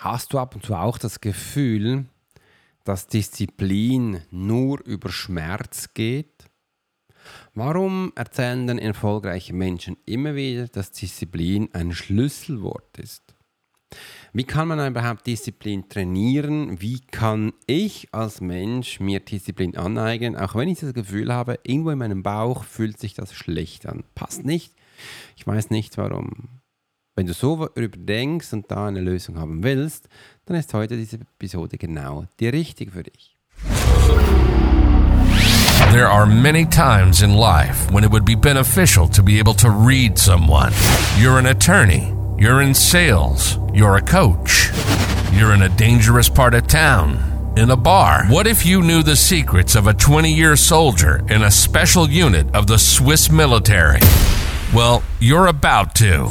Hast du ab und zu auch das Gefühl, dass Disziplin nur über Schmerz geht? Warum erzählen denn erfolgreiche Menschen immer wieder, dass Disziplin ein Schlüsselwort ist? Wie kann man überhaupt Disziplin trainieren? Wie kann ich als Mensch mir Disziplin aneignen, auch wenn ich das Gefühl habe, irgendwo in meinem Bauch fühlt sich das schlecht an? Passt nicht. Ich weiß nicht warum. Wenn du so darüber denkst und da eine Lösung haben willst, dann ist heute diese Episode genau die richtige für dich. There are many times in life when it would be beneficial to be able to read someone. You're an attorney, you're in sales, you're a coach, you're in a dangerous part of town, in a bar. What if you knew the secrets of a 20 year soldier in a special unit of the Swiss military? Well, you're about to.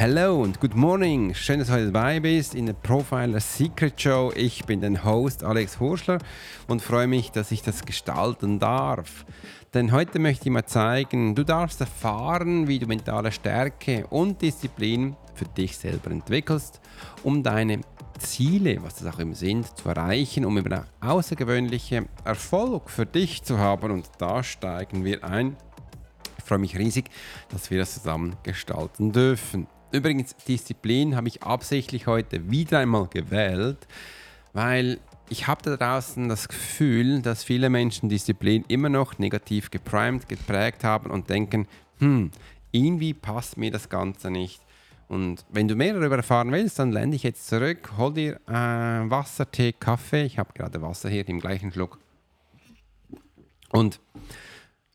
Hello und good morning. Schön, dass du heute dabei bist in der Profiler Secret Show. Ich bin dein Host Alex Horschler und freue mich, dass ich das gestalten darf. Denn heute möchte ich mal zeigen, du darfst erfahren, wie du mentale Stärke und Disziplin für dich selber entwickelst, um deine Ziele, was das auch immer sind, zu erreichen, um eben auch außergewöhnliche Erfolg für dich zu haben. Und da steigen wir ein. Ich freue mich riesig, dass wir das zusammen gestalten dürfen. Übrigens, Disziplin habe ich absichtlich heute wieder einmal gewählt, weil ich habe da draußen das Gefühl, dass viele Menschen Disziplin immer noch negativ geprimed, geprägt haben und denken, hm, irgendwie passt mir das Ganze nicht. Und wenn du mehr darüber erfahren willst, dann lande ich jetzt zurück, hol dir äh, Wasser, Tee, Kaffee. Ich habe gerade Wasser hier im gleichen Schluck. Und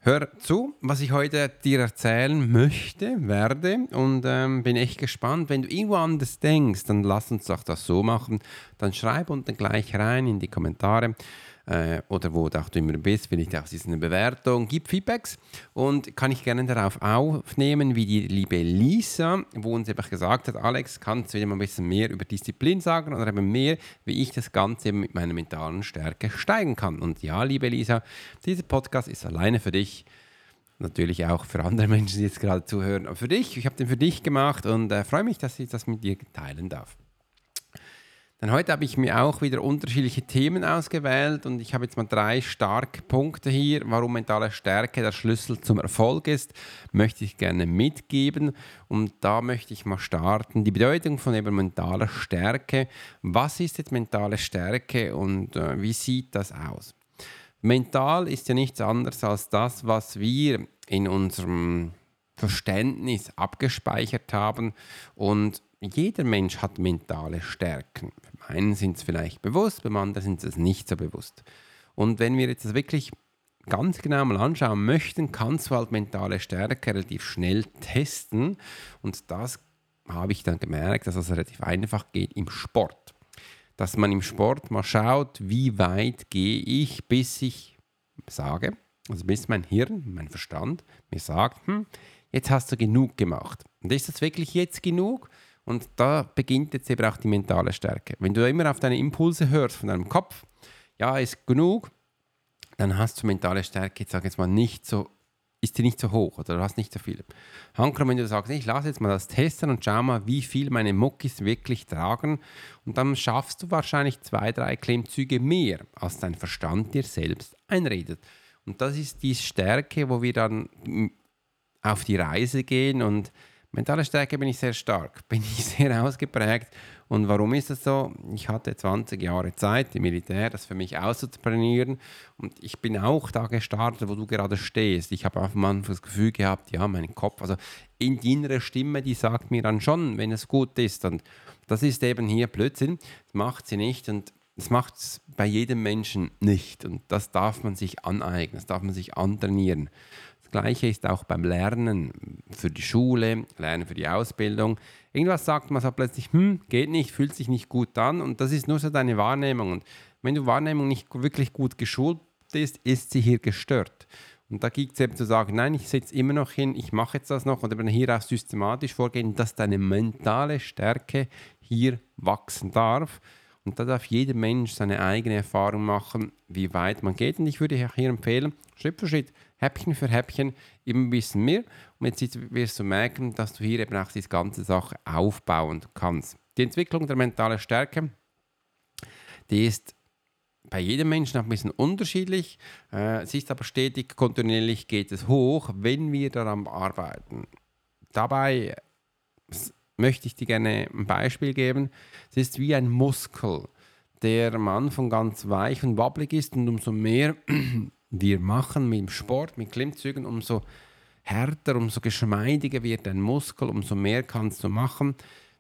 Hör zu, was ich heute dir erzählen möchte, werde und ähm, bin echt gespannt. Wenn du irgendwo anders denkst, dann lass uns doch das so machen. Dann schreib unten gleich rein in die Kommentare äh, oder wo du auch immer bist, vielleicht auch eine Bewertung, gib Feedbacks und kann ich gerne darauf aufnehmen, wie die liebe Lisa, wo uns einfach gesagt hat, Alex, kannst du wieder mal ein bisschen mehr über Disziplin sagen oder eben mehr, wie ich das Ganze mit meiner mentalen Stärke steigen kann. Und ja, liebe Lisa, dieser Podcast ist alleine für dich natürlich auch für andere Menschen, die jetzt gerade zuhören. Aber für dich, ich habe den für dich gemacht und äh, freue mich, dass ich das mit dir teilen darf. Denn heute habe ich mir auch wieder unterschiedliche Themen ausgewählt und ich habe jetzt mal drei starke Punkte hier, warum mentale Stärke der Schlüssel zum Erfolg ist, möchte ich gerne mitgeben. Und da möchte ich mal starten. Die Bedeutung von eben mentaler Stärke. Was ist jetzt mentale Stärke und äh, wie sieht das aus? Mental ist ja nichts anderes als das, was wir in unserem Verständnis abgespeichert haben und jeder Mensch hat mentale Stärken. Beim einen sind es vielleicht bewusst, beim anderen sind es nicht so bewusst. Und wenn wir jetzt das wirklich ganz genau mal anschauen möchten, kannst du halt mentale Stärke relativ schnell testen. Und das habe ich dann gemerkt, dass es relativ einfach geht im Sport. Dass man im Sport mal schaut, wie weit gehe ich, bis ich sage, also bis mein Hirn, mein Verstand mir sagt, hm, jetzt hast du genug gemacht. Und ist das wirklich jetzt genug? Und da beginnt jetzt eben auch die mentale Stärke. Wenn du immer auf deine Impulse hörst von deinem Kopf, ja, ist genug, dann hast du mentale Stärke, ich sage jetzt mal, nicht so, ist die nicht so hoch oder du hast nicht so viel. Hankram, wenn du sagst, ich lasse jetzt mal das testen und schau mal, wie viel meine Muckis wirklich tragen und dann schaffst du wahrscheinlich zwei, drei Klimmzüge mehr, als dein Verstand dir selbst einredet. Und das ist die Stärke, wo wir dann auf die Reise gehen und Mentale Stärke bin ich sehr stark, bin ich sehr ausgeprägt. Und warum ist das so? Ich hatte 20 Jahre Zeit im Militär, das für mich auszutrainieren. Und ich bin auch da gestartet, wo du gerade stehst. Ich habe auf einmal das Gefühl gehabt, ja, mein Kopf, also in die innere Stimme, die sagt mir dann schon, wenn es gut ist. Und das ist eben hier Blödsinn. Das macht sie nicht. Und das macht es bei jedem Menschen nicht. Und das darf man sich aneignen, das darf man sich antrainieren Gleiche ist auch beim Lernen für die Schule, Lernen für die Ausbildung. Irgendwas sagt man so plötzlich, hm, geht nicht, fühlt sich nicht gut an und das ist nur so deine Wahrnehmung. Und wenn du Wahrnehmung nicht wirklich gut geschult bist, ist sie hier gestört. Und da gibt es eben zu sagen, nein, ich setze immer noch hin, ich mache jetzt das noch und eben hier auch systematisch vorgehen, dass deine mentale Stärke hier wachsen darf. Und da darf jeder Mensch seine eigene Erfahrung machen, wie weit man geht. Und ich würde hier empfehlen, Schritt für Schritt, Häppchen für Häppchen, immer ein bisschen mehr. Und jetzt wirst du merken, dass du hier eben auch diese ganze Sache aufbauen kannst. Die Entwicklung der mentalen Stärke, die ist bei jedem Menschen auch ein bisschen unterschiedlich. Äh, es ist aber stetig, kontinuierlich geht es hoch, wenn wir daran arbeiten. Dabei möchte ich dir gerne ein Beispiel geben. Es ist wie ein Muskel, der am Anfang ganz weich und wabbelig ist und umso mehr wir machen mit dem Sport, mit Klimmzügen, umso härter, umso geschmeidiger wird ein Muskel, umso mehr kannst du machen.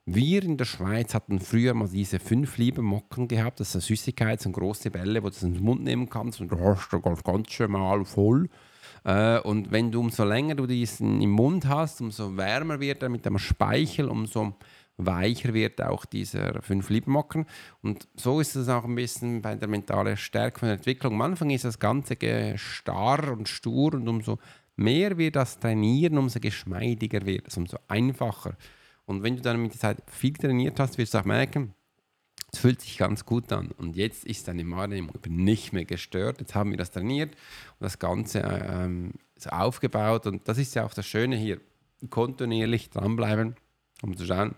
Wir in der Schweiz hatten früher mal diese fünf Liebemocken gehabt, das ist eine Süßigkeit, große Bälle, wo du das in den Mund nehmen kannst und du hast das ganz schön mal voll. Äh, und wenn du umso länger du diesen im Mund hast, umso wärmer wird er mit dem Speichel, umso weicher wird auch dieser fünf Liebenmocken. Und so ist es auch ein bisschen bei der mentalen Stärke von der Entwicklung. Am Anfang ist das Ganze starr und stur und umso mehr wir das trainieren, umso geschmeidiger wird es, umso einfacher. Und wenn du dann mit der Zeit viel trainiert hast, wirst du auch merken, es fühlt sich ganz gut an. Und jetzt ist deine Wahrnehmung nicht mehr gestört. Jetzt haben wir das trainiert und das Ganze ähm, ist aufgebaut. Und das ist ja auch das Schöne hier. Kontinuierlich dranbleiben, um zu schauen,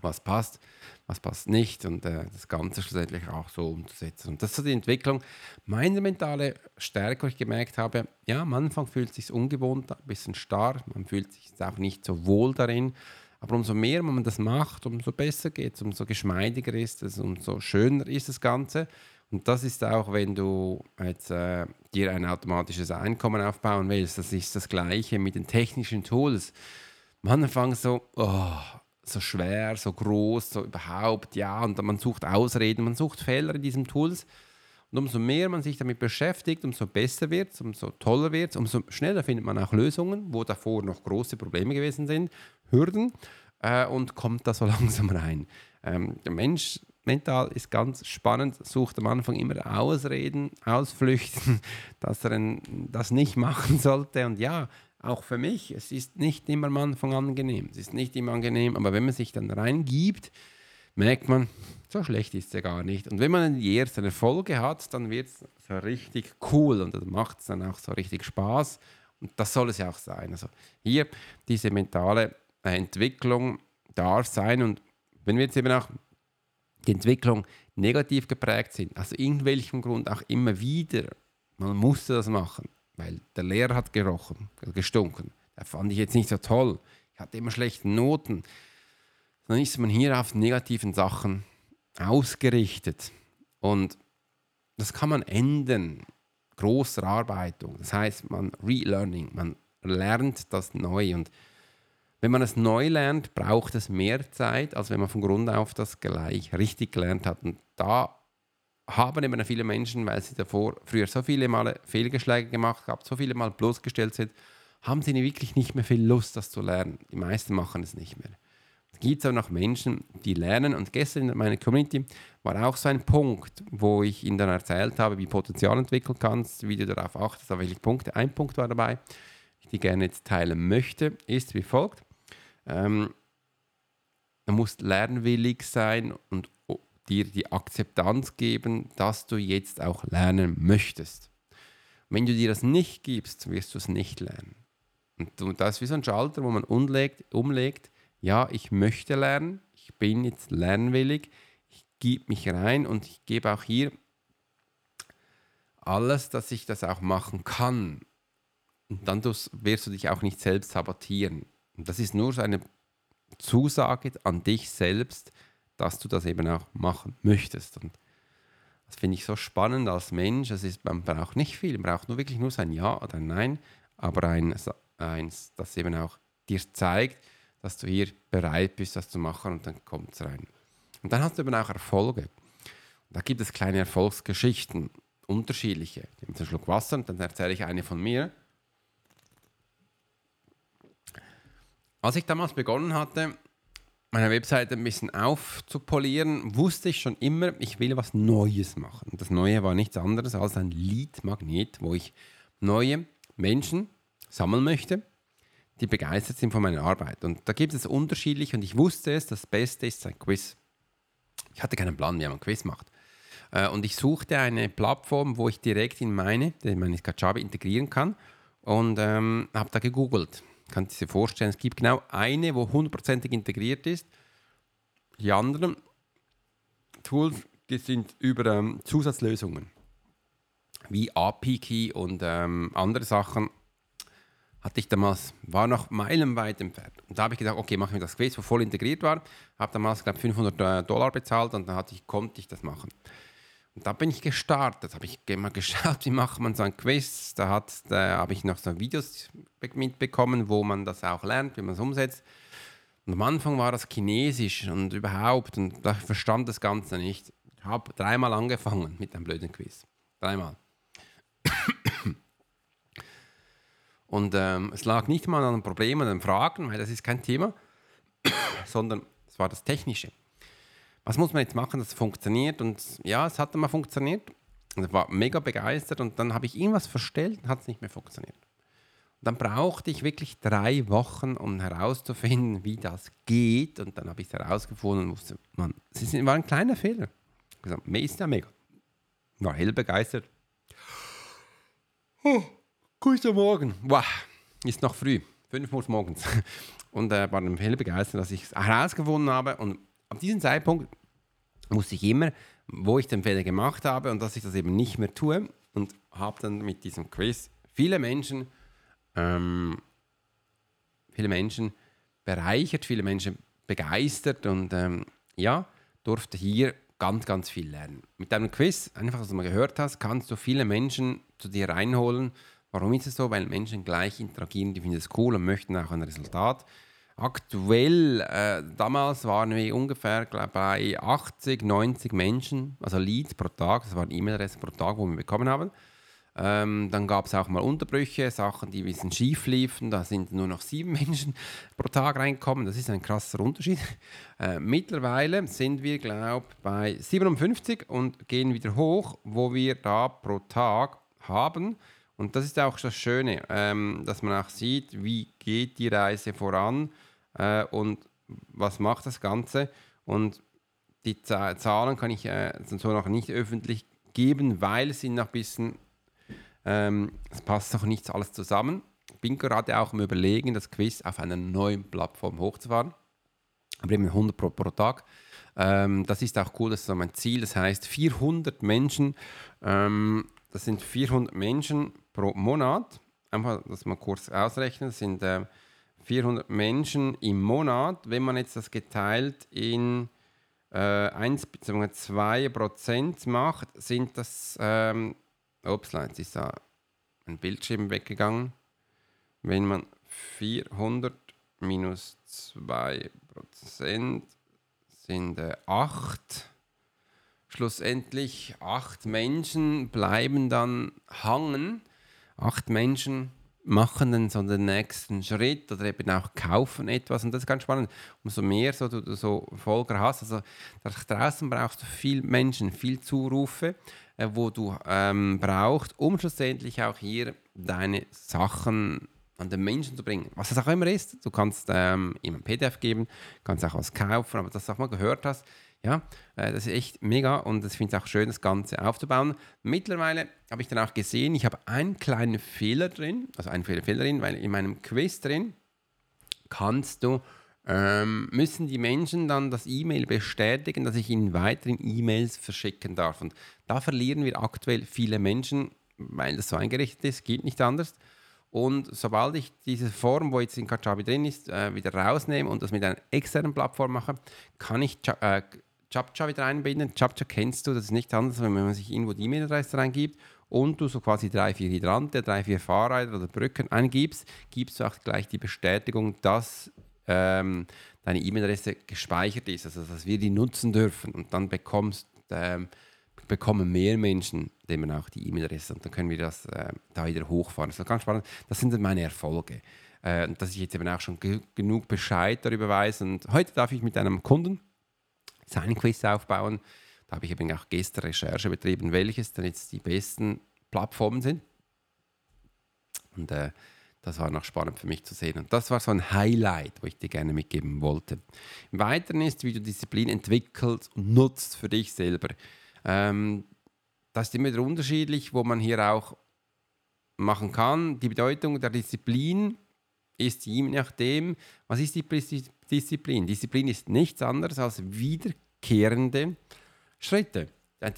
was passt, was passt nicht und äh, das Ganze schlussendlich auch so umzusetzen. Und das ist so die Entwicklung. Meine mentale Stärke, wo ich gemerkt habe, ja, am Anfang fühlt es sich ungewohnt, ein bisschen starr, man fühlt sich auch nicht so wohl darin. Aber umso mehr man das macht, umso besser geht es, umso geschmeidiger ist es, umso schöner ist das Ganze. Und das ist auch, wenn du jetzt äh, dir ein automatisches Einkommen aufbauen willst, das ist das Gleiche mit den technischen Tools. Am Anfang so, oh, so schwer, so groß, so überhaupt, ja, und man sucht Ausreden, man sucht Fehler in diesen Tools. Und umso mehr man sich damit beschäftigt, umso besser wird es, umso toller wird es, umso schneller findet man auch Lösungen, wo davor noch große Probleme gewesen sind, Hürden, äh, und kommt da so langsam rein. Ähm, der Mensch mental ist ganz spannend, sucht am Anfang immer Ausreden, Ausflüchten, dass er das nicht machen sollte. Und ja, auch für mich, es ist nicht immer am Anfang angenehm. Es ist nicht immer angenehm, aber wenn man sich dann reingibt, merkt man, so schlecht ist es ja gar nicht. Und wenn man die ersten Erfolge hat, dann wird es so richtig cool und dann macht es dann auch so richtig Spaß. Und das soll es ja auch sein. Also hier diese mentale Entwicklung darf sein. Und wenn wir jetzt eben auch die Entwicklung negativ geprägt sind, aus irgendwelchem Grund auch immer wieder, man musste das machen, weil der Lehrer hat gerochen, gestunken. Das fand ich jetzt nicht so toll. Ich hatte immer schlechte Noten. Dann ist man hier auf negativen Sachen ausgerichtet. Und das kann man ändern. Großerarbeitung. Das heißt, man Relearning, man lernt das neu. Und wenn man es neu lernt, braucht es mehr Zeit, als wenn man von Grund auf das gleich richtig gelernt hat. Und da haben eben viele Menschen, weil sie davor früher so viele Male Fehlgeschläge gemacht haben, so viele Mal bloßgestellt sind, haben sie wirklich nicht mehr viel Lust, das zu lernen. Die meisten machen es nicht mehr. Es gibt auch noch Menschen, die lernen. Und gestern in meiner Community war auch so ein Punkt, wo ich ihnen dann erzählt habe, wie Potenzial entwickeln kannst, wie du darauf achtest, auf welche Punkte. Ein Punkt war dabei, die ich gerne jetzt teilen möchte, ist wie folgt. Ähm, du musst lernwillig sein und dir die Akzeptanz geben, dass du jetzt auch lernen möchtest. Wenn du dir das nicht gibst, wirst du es nicht lernen. Und das ist wie so ein Schalter, wo man umlegt, umlegt ja, ich möchte lernen, ich bin jetzt lernwillig, ich gebe mich rein und ich gebe auch hier alles, dass ich das auch machen kann. Und dann wirst du dich auch nicht selbst sabotieren. Und das ist nur so eine Zusage an dich selbst, dass du das eben auch machen möchtest. Und das finde ich so spannend als Mensch. Es ist, man braucht nicht viel, man braucht nur wirklich nur sein Ja oder ein Nein, aber ein, eins, das eben auch dir zeigt, dass du hier bereit bist, das zu machen und dann kommt es rein. Und dann hast du eben auch Erfolge. Und da gibt es kleine Erfolgsgeschichten, unterschiedliche. Ich nehme einen Schluck Wasser und dann erzähle ich eine von mir. Als ich damals begonnen hatte, meine Webseite ein bisschen aufzupolieren, wusste ich schon immer, ich will was Neues machen. Das Neue war nichts anderes als ein Lead-Magnet, wo ich neue Menschen sammeln möchte, die begeistert sind von meiner Arbeit. Und da gibt es unterschiedlich und ich wusste es, das Beste ist ein Quiz. Ich hatte keinen Plan, wie man ein Quiz macht. Äh, und ich suchte eine Plattform, wo ich direkt in meine, in meine Kajabi integrieren kann und ähm, habe da gegoogelt. Kannst du dir vorstellen, es gibt genau eine, wo hundertprozentig integriert ist. Die anderen Tools sind über ähm, Zusatzlösungen wie API-Key und ähm, andere Sachen hatte ich damals, war noch meilenweit entfernt. Und da habe ich gedacht, okay, mache ich das Quiz, wo voll integriert war. Habe damals, glaube ich, 500 äh, Dollar bezahlt und dann ich, konnte ich das machen. Und da bin ich gestartet, habe ich mal geschaut, wie macht man so ein Quiz. Da, hat, da habe ich noch so Videos mitbekommen, wo man das auch lernt, wie man es umsetzt. Und am Anfang war das Chinesisch und überhaupt, und da verstand das Ganze nicht. Ich habe dreimal angefangen mit einem blöden Quiz. Dreimal. Und ähm, es lag nicht mal an einem Problem, an Fragen, weil das ist kein Thema, sondern es war das Technische. Was muss man jetzt machen, dass es funktioniert? Und ja, es hat mal funktioniert. Und ich war mega begeistert und dann habe ich irgendwas verstellt und hat es nicht mehr funktioniert. Und dann brauchte ich wirklich drei Wochen, um herauszufinden, wie das geht. Und dann habe ich es herausgefunden und wusste, man, es war ein kleiner Fehler. Ich gesagt, ist ja mega. War hell begeistert. Oh. Guten Morgen. Wow, ist noch früh, 5 Uhr morgens. Und äh, war dann hell begeistert, dass ich es herausgefunden habe. Und ab diesem Zeitpunkt musste ich immer, wo ich den Fehler gemacht habe und dass ich das eben nicht mehr tue. Und habe dann mit diesem Quiz viele Menschen, ähm, viele Menschen bereichert, viele Menschen begeistert und ähm, ja, durfte hier ganz, ganz viel lernen. Mit deinem Quiz, einfach, was du mal gehört hast, kannst du viele Menschen zu dir reinholen Warum ist es so? Weil Menschen gleich interagieren, die finden es cool und möchten auch ein Resultat. Aktuell, äh, damals waren wir ungefähr glaub, bei 80, 90 Menschen, also Leads pro Tag, das waren E-Mail-Adressen pro Tag, wo wir bekommen haben. Ähm, dann gab es auch mal Unterbrüche, Sachen, die ein bisschen schief liefen. Da sind nur noch sieben Menschen pro Tag reingekommen. Das ist ein krasser Unterschied. Äh, mittlerweile sind wir, glaube ich, bei 57 und gehen wieder hoch, wo wir da pro Tag haben und das ist auch das Schöne, ähm, dass man auch sieht, wie geht die Reise voran äh, und was macht das Ganze. Und die Zahlen kann ich äh, so noch nicht öffentlich geben, weil es noch ein bisschen, ähm, es passt noch nicht alles zusammen. Ich bin gerade auch im Überlegen, das Quiz auf einer neuen Plattform hochzufahren, aber eben 100 pro, pro Tag. Ähm, das ist auch cool, das ist so mein Ziel. Das heißt, 400 Menschen, ähm, das sind 400 Menschen pro Monat. Einfach, dass man kurz ausrechnen, das sind äh, 400 Menschen im Monat. Wenn man jetzt das geteilt in äh, 1 bzw. 2 Prozent macht, sind das, ähm, ups, jetzt ist da ein Bildschirm weggegangen. Wenn man 400 minus 2 Prozent sind äh, 8 schlussendlich acht Menschen bleiben dann hangen acht Menschen machen dann so den nächsten Schritt oder eben auch kaufen etwas und das ist ganz spannend. Umso mehr so du, so Folger hast, also draußen brauchst du viel Menschen, viel Zurufe, äh, wo du ähm, brauchst, um schlussendlich auch hier deine Sachen an den Menschen zu bringen. Was das auch immer ist, du kannst ähm, ihm ein PDF geben, kannst auch was kaufen, aber das auch mal gehört hast, ja, äh, das ist echt mega und ich finde es auch schön, das Ganze aufzubauen. Mittlerweile habe ich dann auch gesehen, ich habe einen kleinen Fehler drin, also einen Fehler, Fehler drin, weil in meinem Quiz drin kannst du, ähm, müssen die Menschen dann das E-Mail bestätigen, dass ich ihnen weiterhin E-Mails verschicken darf. Und da verlieren wir aktuell viele Menschen, weil das so eingerichtet ist, geht nicht anders. Und sobald ich diese Form, wo jetzt in Kajabi drin ist, äh, wieder rausnehme und das mit einer externen Plattform mache, kann ich äh, Chapcha wieder einbinden. Chapcha kennst du, das ist nicht anders, wenn man sich irgendwo die E-Mail-Adresse reingibt und du so quasi drei, vier Hydrante, drei, vier Fahrräder oder Brücken eingibst, gibst du auch gleich die Bestätigung, dass ähm, deine E-Mail-Adresse gespeichert ist, also dass wir die nutzen dürfen und dann bekommst, ähm, bekommen mehr Menschen dem auch die E-Mail-Adresse und dann können wir das äh, da wieder hochfahren. Das ist ganz spannend. Das sind dann meine Erfolge. äh, dass ich jetzt eben auch schon ge genug Bescheid darüber weiß. Und heute darf ich mit einem Kunden seinen Quiz aufbauen. Da habe ich eben auch gestern Recherche betrieben, welches denn jetzt die besten Plattformen sind. Und äh, das war noch spannend für mich zu sehen. Und das war so ein Highlight, wo ich dir gerne mitgeben wollte. Im Weiteren ist, wie du Disziplin entwickelst und nutzt für dich selber. Ähm, das ist immer wieder unterschiedlich, wo man hier auch machen kann. Die Bedeutung der Disziplin ist je nachdem, was ist die Disziplin? Disziplin ist nichts anderes als wiederkehrende Schritte.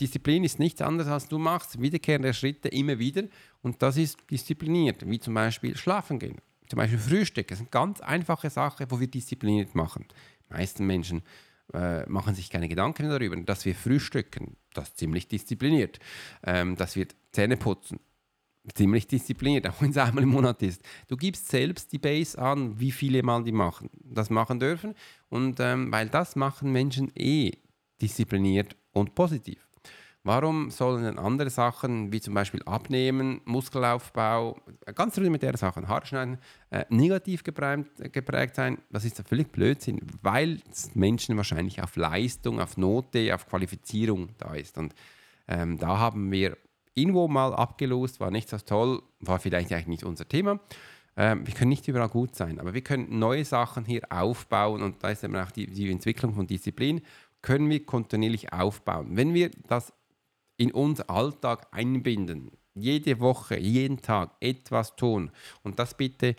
Disziplin ist nichts anderes als du machst wiederkehrende Schritte immer wieder und das ist diszipliniert, wie zum Beispiel schlafen gehen, zum Beispiel Frühstück. Das ist eine ganz einfache Sache, wo wir diszipliniert machen. Die meisten Menschen äh, machen sich keine Gedanken darüber, dass wir frühstücken, das ist ziemlich diszipliniert. Ähm, dass wir Zähne putzen, ziemlich diszipliniert, auch wenn es einmal im Monat ist. Du gibst selbst die Base an, wie viele Mal die machen, das machen dürfen. Und ähm, weil das machen Menschen eh diszipliniert und positiv. Warum sollen dann andere Sachen, wie zum Beispiel Abnehmen, Muskelaufbau, ganz rudimentäre Sachen, Haare schneiden, äh, negativ geprägt, geprägt sein? Das ist völlig Blödsinn, weil Menschen wahrscheinlich auf Leistung, auf Note, auf Qualifizierung da ist. Und ähm, da haben wir irgendwo mal abgelost, war nicht so toll, war vielleicht eigentlich nicht unser Thema. Ähm, wir können nicht überall gut sein, aber wir können neue Sachen hier aufbauen und da ist eben auch die, die Entwicklung von Disziplin, können wir kontinuierlich aufbauen. Wenn wir das in unseren Alltag einbinden, jede Woche, jeden Tag etwas tun und das bitte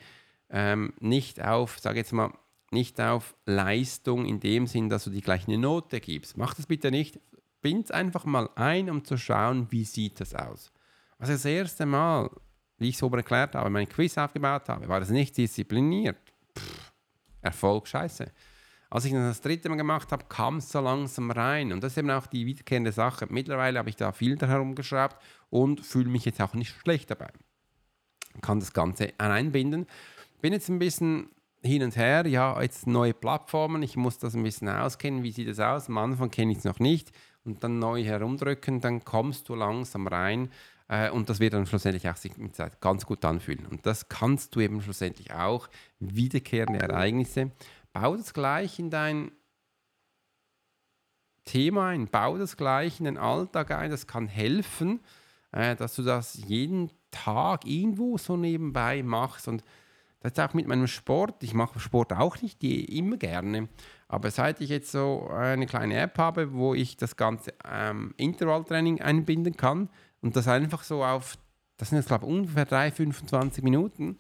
ähm, nicht auf, sage jetzt mal, nicht auf Leistung in dem Sinn, dass du die gleiche Note gibst. Mach das bitte nicht bind es einfach mal ein, um zu schauen, wie sieht das aus. Also das erste Mal, wie ich es oben erklärt habe, mein Quiz aufgebaut habe, war das nicht diszipliniert. Pff, Erfolg scheiße. Als ich das dritte Mal gemacht habe, kam es so langsam rein. Und das ist eben auch die wiederkehrende Sache. Mittlerweile habe ich da viel herumgeschraubt und fühle mich jetzt auch nicht schlecht dabei. Kann das Ganze einbinden. Bin jetzt ein bisschen hin und her. Ja, jetzt neue Plattformen. Ich muss das ein bisschen auskennen. Wie sieht das aus? Am Anfang kenne ich es noch nicht und dann neu herumdrücken, dann kommst du langsam rein äh, und das wird dann schlussendlich auch sich mit Zeit ganz gut anfühlen. Und das kannst du eben schlussendlich auch, wiederkehrende Ereignisse. Bau das gleich in dein Thema ein, bau das gleich in den Alltag ein, das kann helfen, äh, dass du das jeden Tag irgendwo so nebenbei machst und das ist auch mit meinem Sport. Ich mache Sport auch nicht immer gerne. Aber seit ich jetzt so eine kleine App habe, wo ich das ganze ähm, Intervalltraining einbinden kann und das einfach so auf, das sind jetzt glaube ich ungefähr 3, 25 Minuten,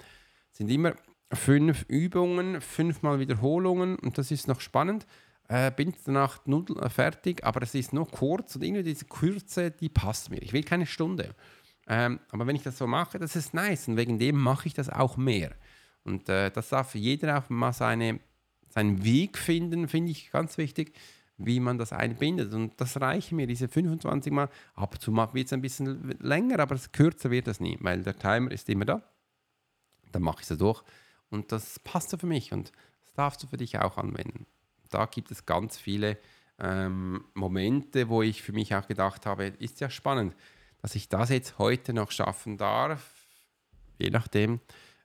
sind immer fünf Übungen, fünfmal Wiederholungen und das ist noch spannend. Äh, bin danach nudel, äh, fertig, aber es ist noch kurz und irgendwie diese Kürze, die passt mir. Ich will keine Stunde. Ähm, aber wenn ich das so mache, das ist nice und wegen dem mache ich das auch mehr. Und äh, das darf jeder auch mal seine, seinen Weg finden, finde ich ganz wichtig, wie man das einbindet. Und das reichen mir, diese 25 Mal. Ab und zu wird es ein bisschen länger, aber kürzer wird das nie, weil der Timer ist immer da. Dann mache ich es durch. Und das passt so für mich und das darfst du für dich auch anwenden. Da gibt es ganz viele ähm, Momente, wo ich für mich auch gedacht habe, ist ja spannend, dass ich das jetzt heute noch schaffen darf, je nachdem,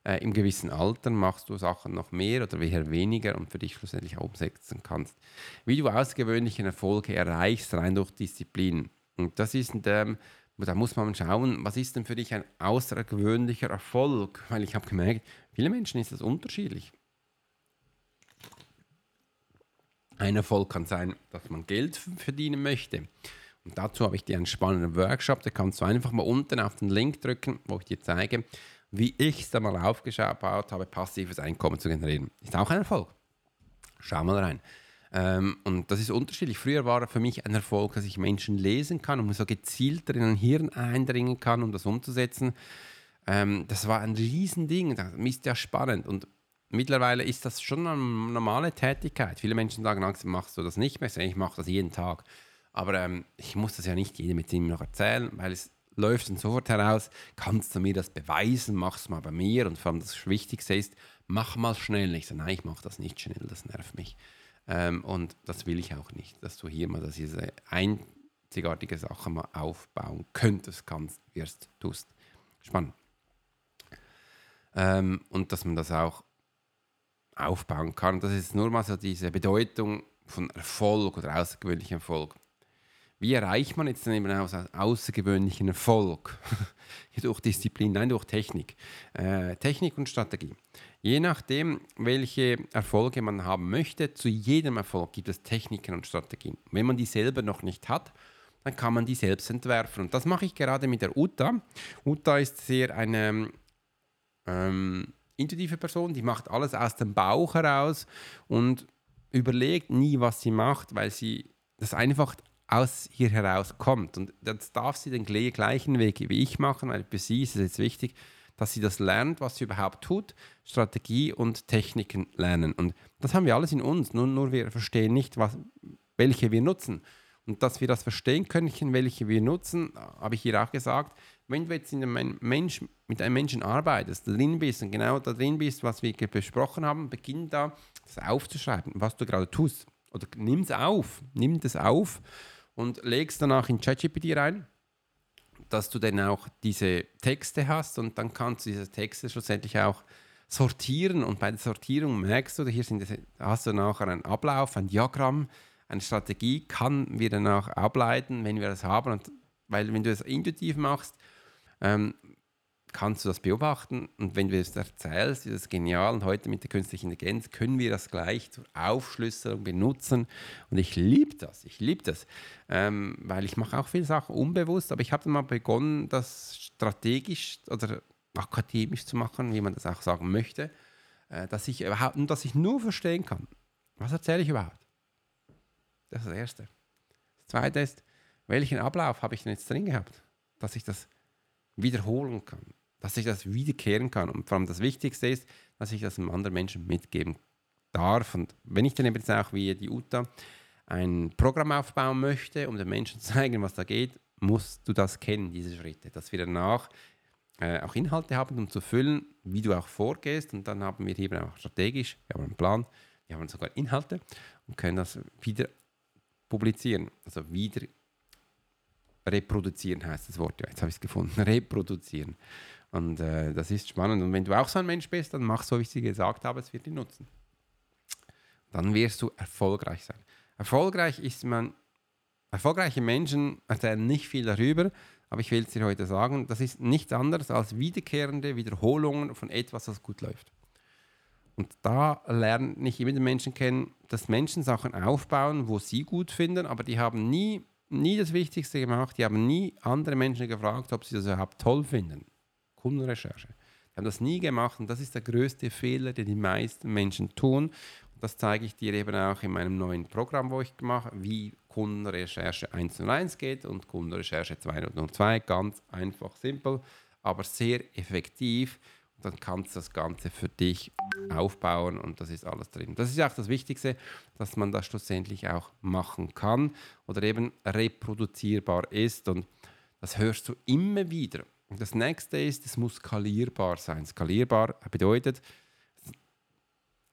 äh, Im gewissen Alter machst du Sachen noch mehr oder eher weniger und für dich schlussendlich umsetzen kannst. Wie du ausgewöhnlichen Erfolge erreichst, rein durch Disziplin. Und das ist, ähm, da muss man schauen, was ist denn für dich ein außergewöhnlicher Erfolg? Weil ich habe gemerkt, viele Menschen ist das unterschiedlich. Ein Erfolg kann sein, dass man Geld verdienen möchte. Und dazu habe ich dir einen spannenden Workshop, da kannst du einfach mal unten auf den Link drücken, wo ich dir zeige, wie ich es da mal aufgebaut habe, passives Einkommen zu generieren. Ist auch ein Erfolg. Schau mal rein. Ähm, und das ist unterschiedlich. Früher war für mich ein Erfolg, dass ich Menschen lesen kann und so gezielter in ein Hirn eindringen kann, um das umzusetzen. Ähm, das war ein Riesending. Das ist ja spannend. Und mittlerweile ist das schon eine normale Tätigkeit. Viele Menschen sagen, langsam machst du das nicht mehr. Ich mache das jeden Tag. Aber ähm, ich muss das ja nicht jedem mit ihm noch erzählen, weil es läuft dann sofort heraus, kannst du mir das beweisen, mach es mal bei mir und vor allem das Wichtigste ist, mach mal schnell. Ich sage, nein, ich mache das nicht schnell, das nervt mich. Ähm, und das will ich auch nicht, dass du hier mal dass diese einzigartige Sache mal aufbauen könntest, kannst, wirst, tust. Spannend. Ähm, und dass man das auch aufbauen kann. Das ist nur mal so diese Bedeutung von Erfolg oder außergewöhnlichem Erfolg. Wie erreicht man jetzt eben aus außergewöhnlichen Erfolg? durch Disziplin, nein, durch Technik. Äh, Technik und Strategie. Je nachdem, welche Erfolge man haben möchte, zu jedem Erfolg gibt es Techniken und Strategien. Wenn man die selber noch nicht hat, dann kann man die selbst entwerfen. Und das mache ich gerade mit der Uta. Uta ist sehr eine ähm, intuitive Person, die macht alles aus dem Bauch heraus und überlegt nie, was sie macht, weil sie das einfach aus hier heraus kommt. Und das darf sie den gleichen Weg wie ich machen, weil für sie ist es jetzt wichtig, dass sie das lernt, was sie überhaupt tut, Strategie und Techniken lernen. Und das haben wir alles in uns, nur, nur wir verstehen nicht, was, welche wir nutzen. Und dass wir das verstehen können, welche wir nutzen, habe ich hier auch gesagt. Wenn du jetzt in einem Mensch, mit einem Menschen arbeitest, drin bist und genau da drin bist, was wir besprochen haben, beginn da das aufzuschreiben, was du gerade tust. Oder nimm es auf, nimm das auf und legst danach in ChatGPT rein, dass du dann auch diese Texte hast und dann kannst du diese Texte schlussendlich auch sortieren und bei der Sortierung merkst du, hier sind, hast du nachher einen Ablauf, ein Diagramm, eine Strategie kann wir danach ableiten, wenn wir das haben. Und weil wenn du es intuitiv machst, ähm, kannst du das beobachten? Und wenn du es erzählst, ist das genial und heute mit der künstlichen Intelligenz können wir das gleich zur Aufschlüsselung benutzen. Und ich liebe das, ich liebe das, ähm, weil ich mache auch viele Sachen unbewusst, aber ich habe dann mal begonnen, das strategisch oder akademisch zu machen, wie man das auch sagen möchte, äh, dass ich überhaupt, dass ich nur verstehen kann, was erzähle ich überhaupt. Das ist das Erste. Das Zweite ist, welchen Ablauf habe ich denn jetzt drin gehabt, dass ich das wiederholen kann, dass ich das wiederkehren kann. Und vor allem das Wichtigste ist, dass ich das einem anderen Menschen mitgeben darf. Und wenn ich dann eben jetzt auch wie die Uta ein Programm aufbauen möchte, um den Menschen zu zeigen, was da geht, musst du das kennen, diese Schritte, dass wir danach äh, auch Inhalte haben, um zu füllen, wie du auch vorgehst. Und dann haben wir eben auch strategisch, wir haben einen Plan, wir haben sogar Inhalte und können das wieder publizieren, also wieder reproduzieren heißt das Wort, ja, jetzt habe ich es gefunden, reproduzieren. Und äh, das ist spannend. Und wenn du auch so ein Mensch bist, dann mach so, wie ich sie gesagt habe, es wird die nutzen. Dann wirst du erfolgreich sein. Erfolgreich ist man, erfolgreiche Menschen erzählen nicht viel darüber, aber ich will es dir heute sagen, das ist nichts anderes als wiederkehrende Wiederholungen von etwas, was gut läuft. Und da lernen nicht immer die Menschen kennen, dass Menschen Sachen aufbauen, wo sie gut finden, aber die haben nie nie das Wichtigste gemacht. Die haben nie andere Menschen gefragt, ob sie das überhaupt toll finden. Kundenrecherche. Die haben das nie gemacht und das ist der größte Fehler, den die meisten Menschen tun. Und das zeige ich dir eben auch in meinem neuen Programm, wo ich mache, wie Kundenrecherche 101 geht und Kundenrecherche 202. Ganz einfach, simpel, aber sehr effektiv dann kannst du das Ganze für dich aufbauen und das ist alles drin. Das ist auch das Wichtigste, dass man das schlussendlich auch machen kann oder eben reproduzierbar ist und das hörst du immer wieder. Das nächste ist, es muss skalierbar sein. Skalierbar bedeutet,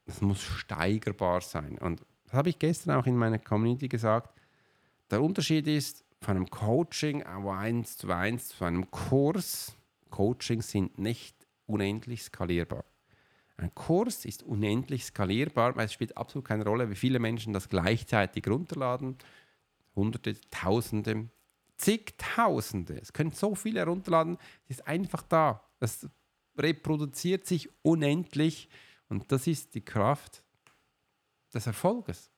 es muss steigerbar sein. Und das habe ich gestern auch in meiner Community gesagt. Der Unterschied ist von einem Coaching auf eins zu eins zu einem Kurs. Coaching sind nicht unendlich skalierbar. Ein Kurs ist unendlich skalierbar, weil es spielt absolut keine Rolle, wie viele Menschen das gleichzeitig runterladen. Hunderte, Tausende, zigtausende. Es können so viele herunterladen, es ist einfach da. Das reproduziert sich unendlich und das ist die Kraft des Erfolges.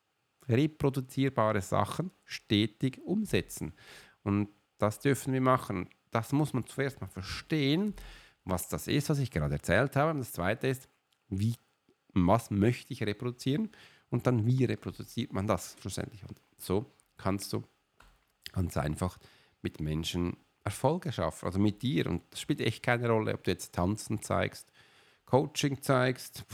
Reproduzierbare Sachen stetig umsetzen. Und das dürfen wir machen. Das muss man zuerst mal verstehen was das ist, was ich gerade erzählt habe. Und das zweite ist, wie, was möchte ich reproduzieren und dann wie reproduziert man das schlussendlich. Und so kannst du ganz einfach mit Menschen Erfolge schaffen, also mit dir. Und das spielt echt keine Rolle, ob du jetzt Tanzen zeigst, Coaching zeigst,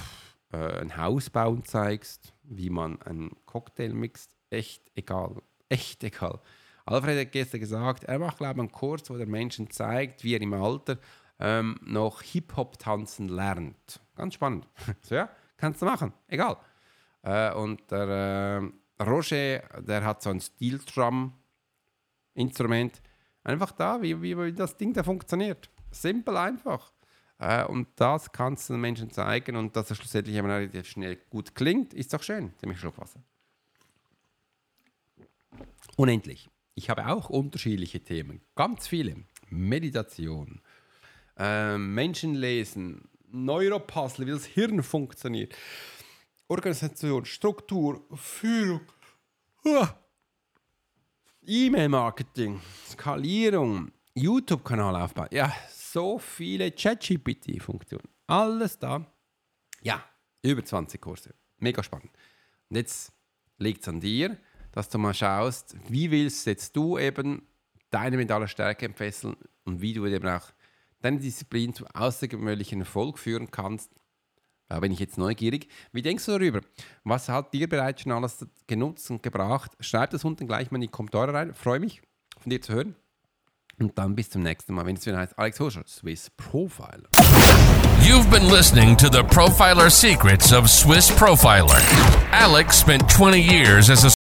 äh, ein Haus bauen zeigst, wie man einen Cocktail mixt. Echt egal. Echt egal. Alfred hat gestern gesagt, er macht, glaube ich, einen Kurs, wo der Menschen zeigt, wie er im Alter ähm, noch Hip-Hop tanzen lernt. Ganz spannend. so, ja, kannst du machen, egal. Äh, und der äh, Roger, der hat so ein Steel-Drum-Instrument. Einfach da, wie, wie, wie das Ding da funktioniert. Simpel einfach. Äh, und das kannst du den Menschen zeigen und dass er schlussendlich immer schnell gut klingt, ist doch schön. Ziemlich Schluck Wasser. Unendlich. Ich habe auch unterschiedliche Themen, ganz viele. Meditation, äh, Menschenlesen, Neuropuzzle, wie das Hirn funktioniert, Organisation, Struktur, Führung, E-Mail-Marketing, Skalierung, YouTube-Kanal aufbauen. Ja, so viele ChatGPT-Funktionen. Alles da. Ja, über 20 Kurse. Mega spannend. Und jetzt liegt es an dir, dass du mal schaust, wie willst jetzt du eben deine mentale Stärke entfesseln und wie du eben auch deine Disziplin zum außergewöhnlichen Erfolg führen kannst. Da bin ich jetzt neugierig. Wie denkst du darüber? Was hat dir bereits schon alles genutzt und gebracht? Schreib das unten gleich mal in die Kommentare rein. Freue mich, von dir zu hören. Und dann bis zum nächsten Mal, wenn es wieder heißt Alex Horscher, Swiss Profiler. You've been listening to the Profiler Secrets of Swiss Profiler. Alex spent 20 years as a